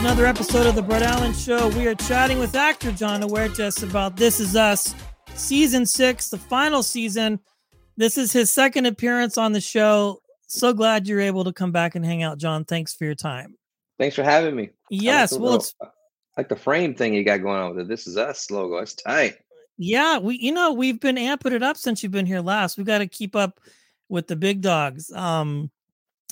Another episode of the Brett Allan Show. We are chatting with actor Jon Huertas about This Is Us, season six, the final season. This is his second appearance on the show. So glad you're able to come back and hang out, John. Thanks for your time. Thanks for having me. Yes, like well, little- it's like the frame thing you got going on with it. This is us logo. It's tight. yeah, we you know we've been amping it up since you've been here last. We got to keep up with the big dogs. Um,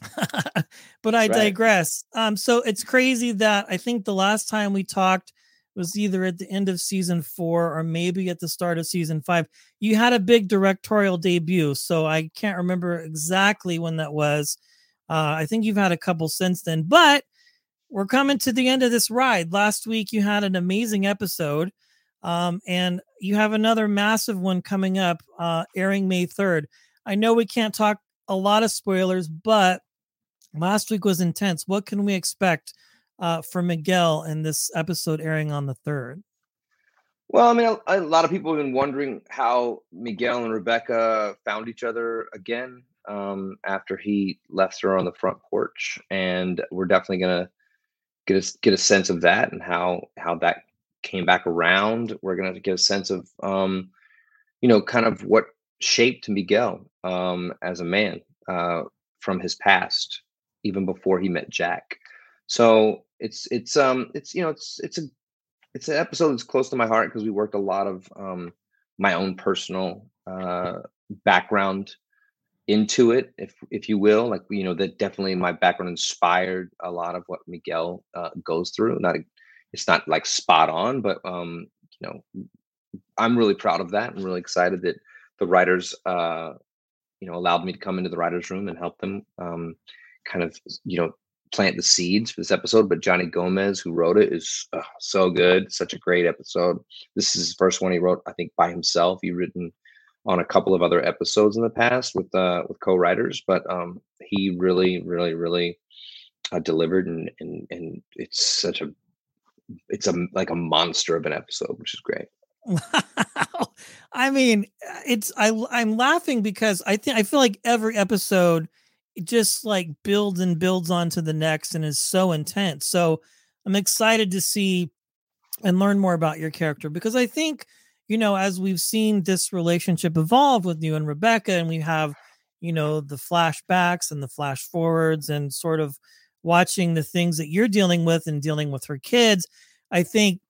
but I Right. digress. Um, so it's crazy that I think the last time we talked was either at the end of season four or maybe at the start of season five. You had a big directorial debut, so I can't remember exactly when that was. Uh, I think you've had a couple since then, but we're coming to the end of this ride. Last week you had an amazing episode, um, and you have another massive one coming up, uh, airing May third. I know we can't talk a lot of spoilers, but last week was intense. What can we expect uh, for Miguel in this episode airing on the third? Well, I mean, a, a lot of people have been wondering how Miguel and Rebecca found each other again um, after he left her on the front porch, and we're definitely gonna get a get a sense of that and how how that came back around. We're gonna get a sense of um, you know, kind of what shaped Miguel um, as a man uh, from his past, even before he met Jack. So it's it's um it's you know it's it's a it's an episode that's close to my heart because we worked a lot of um, my own personal uh, background into it, if if you will. Like you know, that definitely my background inspired a lot of what Miguel uh, goes through. Not it's not like spot on, but um, you know, I'm really proud of that. I'm really excited that the writers, uh, you know, allowed me to come into the writers' room and help them um, kind of you know plant the seeds for this episode. But Johnny Gomez, who wrote it, is uh, so good. Such a great episode. This is his first one he wrote, I think, by himself. He written on a couple of other episodes in the past with uh, with co-writers, but um, he really, really, really uh, delivered, and and and it's such a it's a like a monster of an episode, which is great. Wow. I mean, it's I I'm laughing because I think I feel like every episode just like builds and builds onto the next and is so intense. So I'm excited to see and learn more about your character because I think, you know, as we've seen this relationship evolve with you and Rebecca, and we have, you know, the flashbacks and the flash forwards and sort of watching the things that you're dealing with and dealing with her kids, I think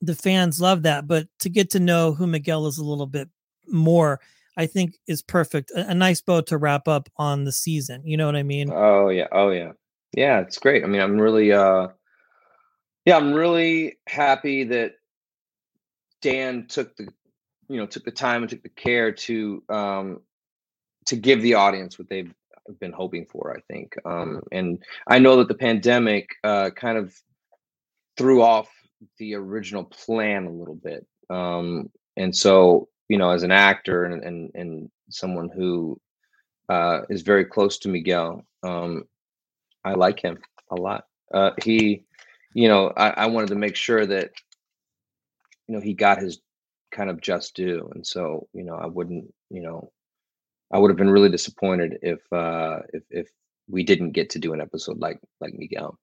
the fans love that. But to get to know who Miguel is a little bit more, I think is perfect. A, a nice bow to wrap up on the season. You know what I mean? Oh yeah, oh yeah, yeah. It's great. I mean, I'm really, uh, yeah, I'm really happy that Dan took the, you know, took the time and took the care to, um, to give the audience what they've been hoping for. I think, um, and I know that the pandemic uh, kind of threw off the original plan a little bit, um, and so you know, as an actor and and and someone who uh, is very close to Miguel. Um, I like him a lot. Uh, he, you know, I, I wanted to make sure that, you know, he got his kind of just due, and so you know, I wouldn't, you know, I would have been really disappointed if uh, if if we didn't get to do an episode like like Miguel.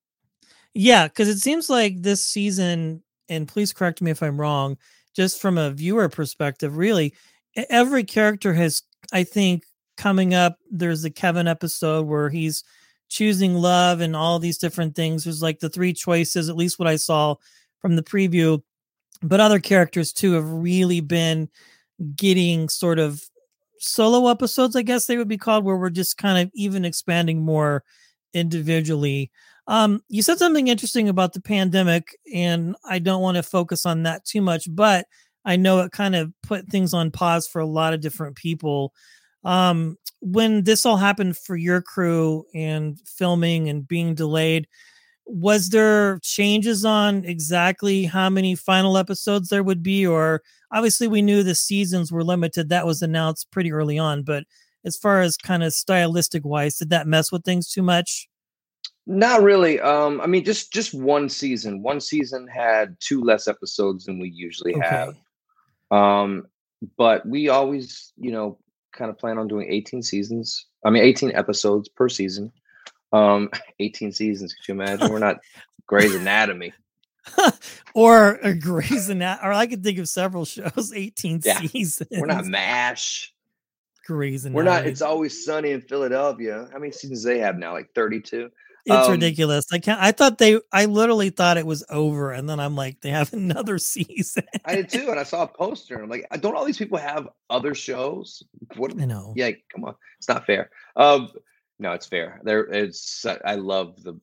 Yeah, because it seems like this season, and please correct me if I'm wrong, just from a viewer perspective, really, every character has, I think, coming up. There's the Kevin episode where he's choosing love and all these different things. There's like the three choices, at least what I saw from the preview. But other characters too have really been getting sort of solo episodes, I guess they would be called, where we're just kind of even expanding more individually. Um, you said something interesting about the pandemic, and I don't want to focus on that too much, but I know it kind of put things on pause for a lot of different people. Um, when this all happened for your crew and filming and being delayed, was there changes on exactly how many final episodes there would be or obviously we knew the seasons were limited that was announced pretty early on but as far as kind of stylistic wise did that mess with things too much not really um i mean just just one season one season had two less episodes than we usually okay. have um but we always you know kind of plan on doing 18 seasons i mean 18 episodes per season um, 18 seasons. Could you imagine? We're not Grey's Anatomy. or a Grey's Anatomy, or I could think of several shows, 18 yeah. seasons. We're not MASH. Grey's Anatomy. We're not, it's always sunny in Philadelphia. How many seasons they have now? Like 32? It's um, ridiculous. I can't. I thought they. I literally thought it was over, and then I'm like, they have another season. I did too, and I saw a poster. And I'm like, don't all these people have other shows? What? I know. Yeah, come on, it's not fair. Um, no, it's fair. There, it's. I love the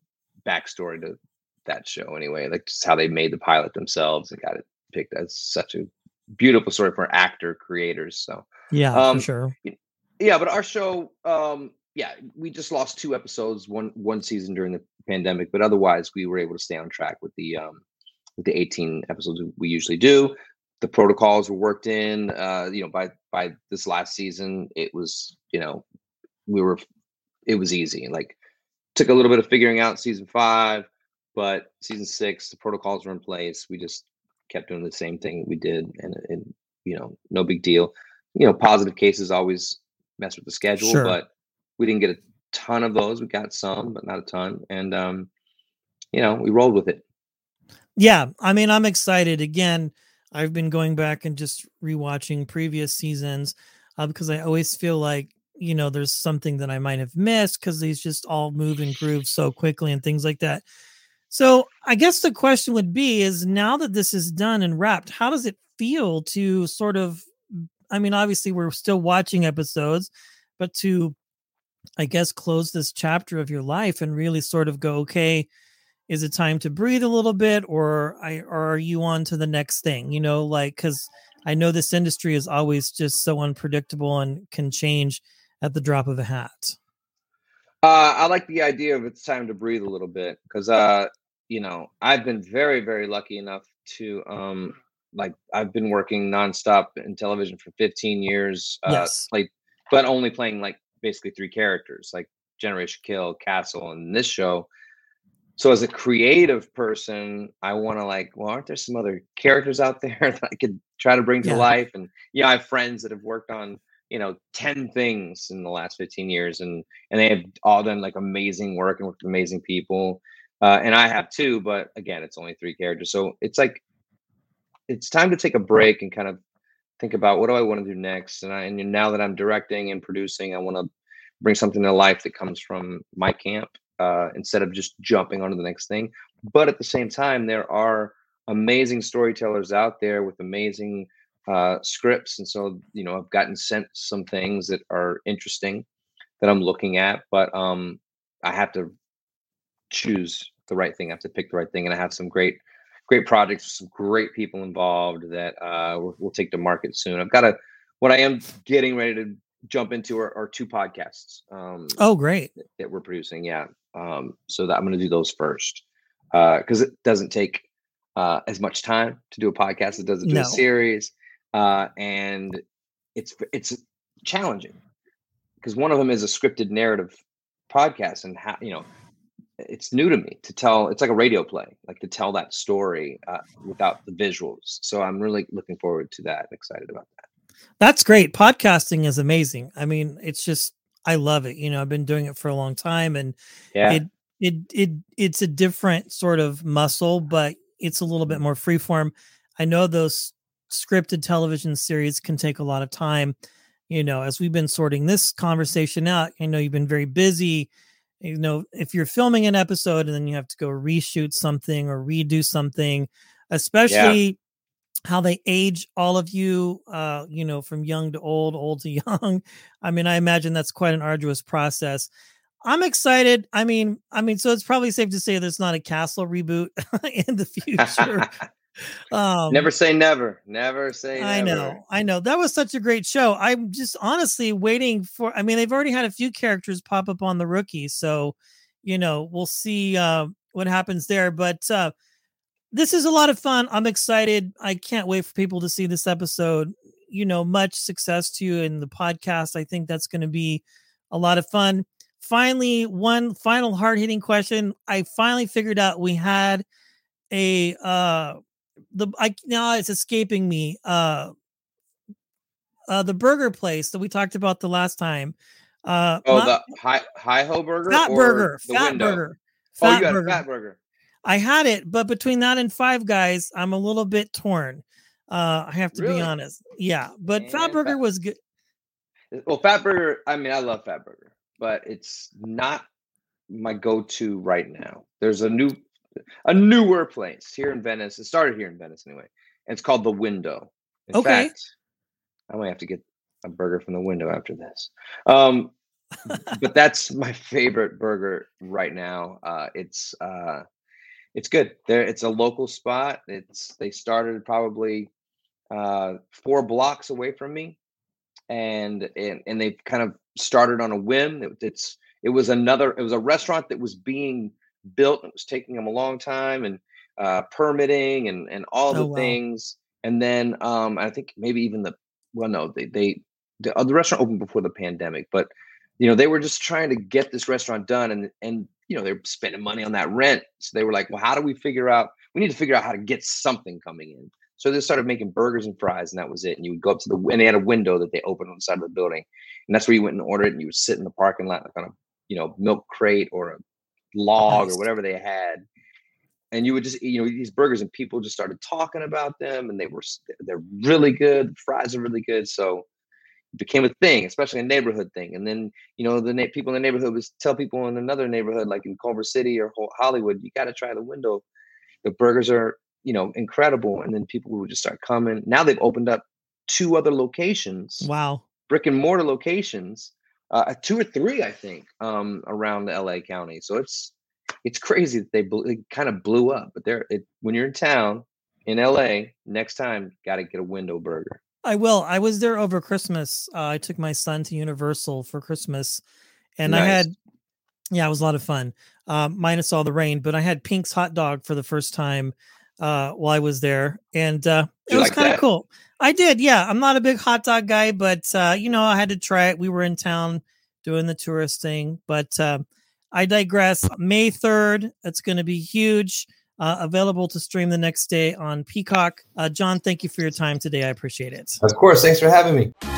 backstory to that show. Anyway, like just how they made the pilot themselves and got it picked. That's such a beautiful story for actor creators. So yeah, um, for sure. Yeah, but our show, um, yeah, we just lost two episodes one one season during the pandemic, but otherwise we were able to stay on track with the um with the 18 episodes we usually do. The protocols were worked in. Uh, you know, by by this last season, it was you know we were it was easy. Like took a little bit of figuring out season five, but season six, the protocols were in place. We just kept doing the same thing we did, and, and you know, no big deal. You know, positive cases always mess with the schedule, sure. but we didn't get a ton of those. We got some, but not a ton, and um, you know, we rolled with it. Yeah, I mean, I'm excited. Again, I've been going back and just rewatching previous seasons uh, because I always feel like you know there's something that i might have missed because these just all move and groove so quickly and things like that so i guess the question would be is now that this is done and wrapped how does it feel to sort of i mean obviously we're still watching episodes but to i guess close this chapter of your life and really sort of go okay is it time to breathe a little bit or I, or are you on to the next thing you know like because i know this industry is always just so unpredictable and can change at the drop of a hat? Uh, I like the idea of it's time to breathe a little bit because, uh, you know, I've been very, very lucky enough to, um, like, I've been working nonstop in television for 15 years. Uh, yes. Played, but only playing like basically three characters, like Generation Kill, Castle, and this show. So as a creative person, I want to like, well, aren't there some other characters out there that I could try to bring to yeah. life? And yeah, I have friends that have worked on you know 10 things in the last 15 years and and they have all done like amazing work and worked with amazing people uh, and i have too but again it's only three characters so it's like it's time to take a break and kind of think about what do i want to do next and i and now that i'm directing and producing i want to bring something to life that comes from my camp uh, instead of just jumping onto the next thing but at the same time there are amazing storytellers out there with amazing uh, scripts, and so you know I've gotten sent some things that are interesting that I'm looking at, but um, I have to choose the right thing. I have to pick the right thing, and I have some great great projects, some great people involved that uh, we'll, we'll take to market soon. I've got a what I am getting ready to jump into are, are two podcasts. Um, oh, great! That, that we're producing, yeah. Um, so that I'm going to do those first because uh, it doesn't take uh, as much time to do a podcast as it does to do no. a series uh, and it's it's challenging because one of them is a scripted narrative podcast, and how you know it's new to me to tell. It's like a radio play, like to tell that story uh, without the visuals. So I'm really looking forward to that. Excited about that. That's great. Podcasting is amazing. I mean, it's just I love it. You know, I've been doing it for a long time, and yeah. it it it it's a different sort of muscle, but it's a little bit more freeform. I know those scripted television series can take a lot of time. You know, as we've been sorting this conversation out, I know you've been very busy. You know, if you're filming an episode and then you have to go reshoot something or redo something, especially yeah. how they age all of you, uh, you know, from young to old, old to young. I mean, I imagine that's quite an arduous process. I'm excited. I mean, I mean, so it's probably safe to say there's not a Castle reboot in the future. um, never say never. Never say. I know. I know. That was such a great show. I'm just honestly waiting for. I mean, they've already had a few characters pop up on the rookie, so you know we'll see uh, what happens there. But uh, this is a lot of fun. I'm excited. I can't wait for people to see this episode. You know, much success to you in the podcast. I think that's going to be a lot of fun. Finally, one final hard hitting question. I finally figured out we had a uh the I now it's escaping me. Uh uh the burger place that we talked about the last time. Uh oh the high high ho burger fat burger fat window? burger fat oh you burger. fat burger I had it, but between that and Five Guys, I'm a little bit torn. Uh, I have to really? be honest. Yeah, but Man, Fat Burger was good. Well, Fat Burger. I mean, I love Fat Burger, but it's not my go-to right now. There's a new, a newer place here in Venice. It started here in Venice anyway, and it's called the Window. In okay. fact, I might have to get a burger from the window after this. Um, but that's my favorite burger right now. Uh, it's uh, it's good. There, it's a local spot. It's they started probably uh, four blocks away from me, and and and they kind of started on a whim. It, it's it was another. It was a restaurant that was being built. It was taking them a long time and uh, permitting and and all the oh, wow. things. And then um, I think maybe even the well, no, they they the, uh, the restaurant opened before the pandemic, but you know they were just trying to get this restaurant done and and you know they're spending money on that rent so they were like well how do we figure out we need to figure out how to get something coming in so they started making burgers and fries and that was it and you would go up to the and they had a window that they opened on the side of the building and that's where you went and ordered it and you would sit in the parking lot like on a you know milk crate or a log or whatever they had and you would just you know these burgers and people just started talking about them and they were they're really good the fries are really good so it became a thing, especially a neighborhood thing. And then, you know, the na- people in the neighborhood was tell people in another neighborhood, like in Culver City or Hollywood, you got to try the window. The burgers are, you know, incredible. And then people would just start coming. Now they've opened up two other locations. Wow. Brick and mortar locations, uh, two or three, I think, um, around the LA County. So it's it's crazy that they, they kind of blew up. But they're it, when you're in town in LA, next time, got to get a window burger. I will. I was there over Christmas. Uh, I took my son to Universal for Christmas, and nice. I had, yeah, it was a lot of fun. Uh, minus all the rain, but I had Pink's hot dog for the first time uh, while I was there, and uh, it was like kind of cool. I did, yeah. I'm not a big hot dog guy, but uh, you know, I had to try it. We were in town doing the tourist thing, but uh, I digress. May 3rd, it's going to be huge uh, available to stream the next day on Peacock. Uh, Jon, thank you for your time today. I appreciate it. Of course. Thanks for having me.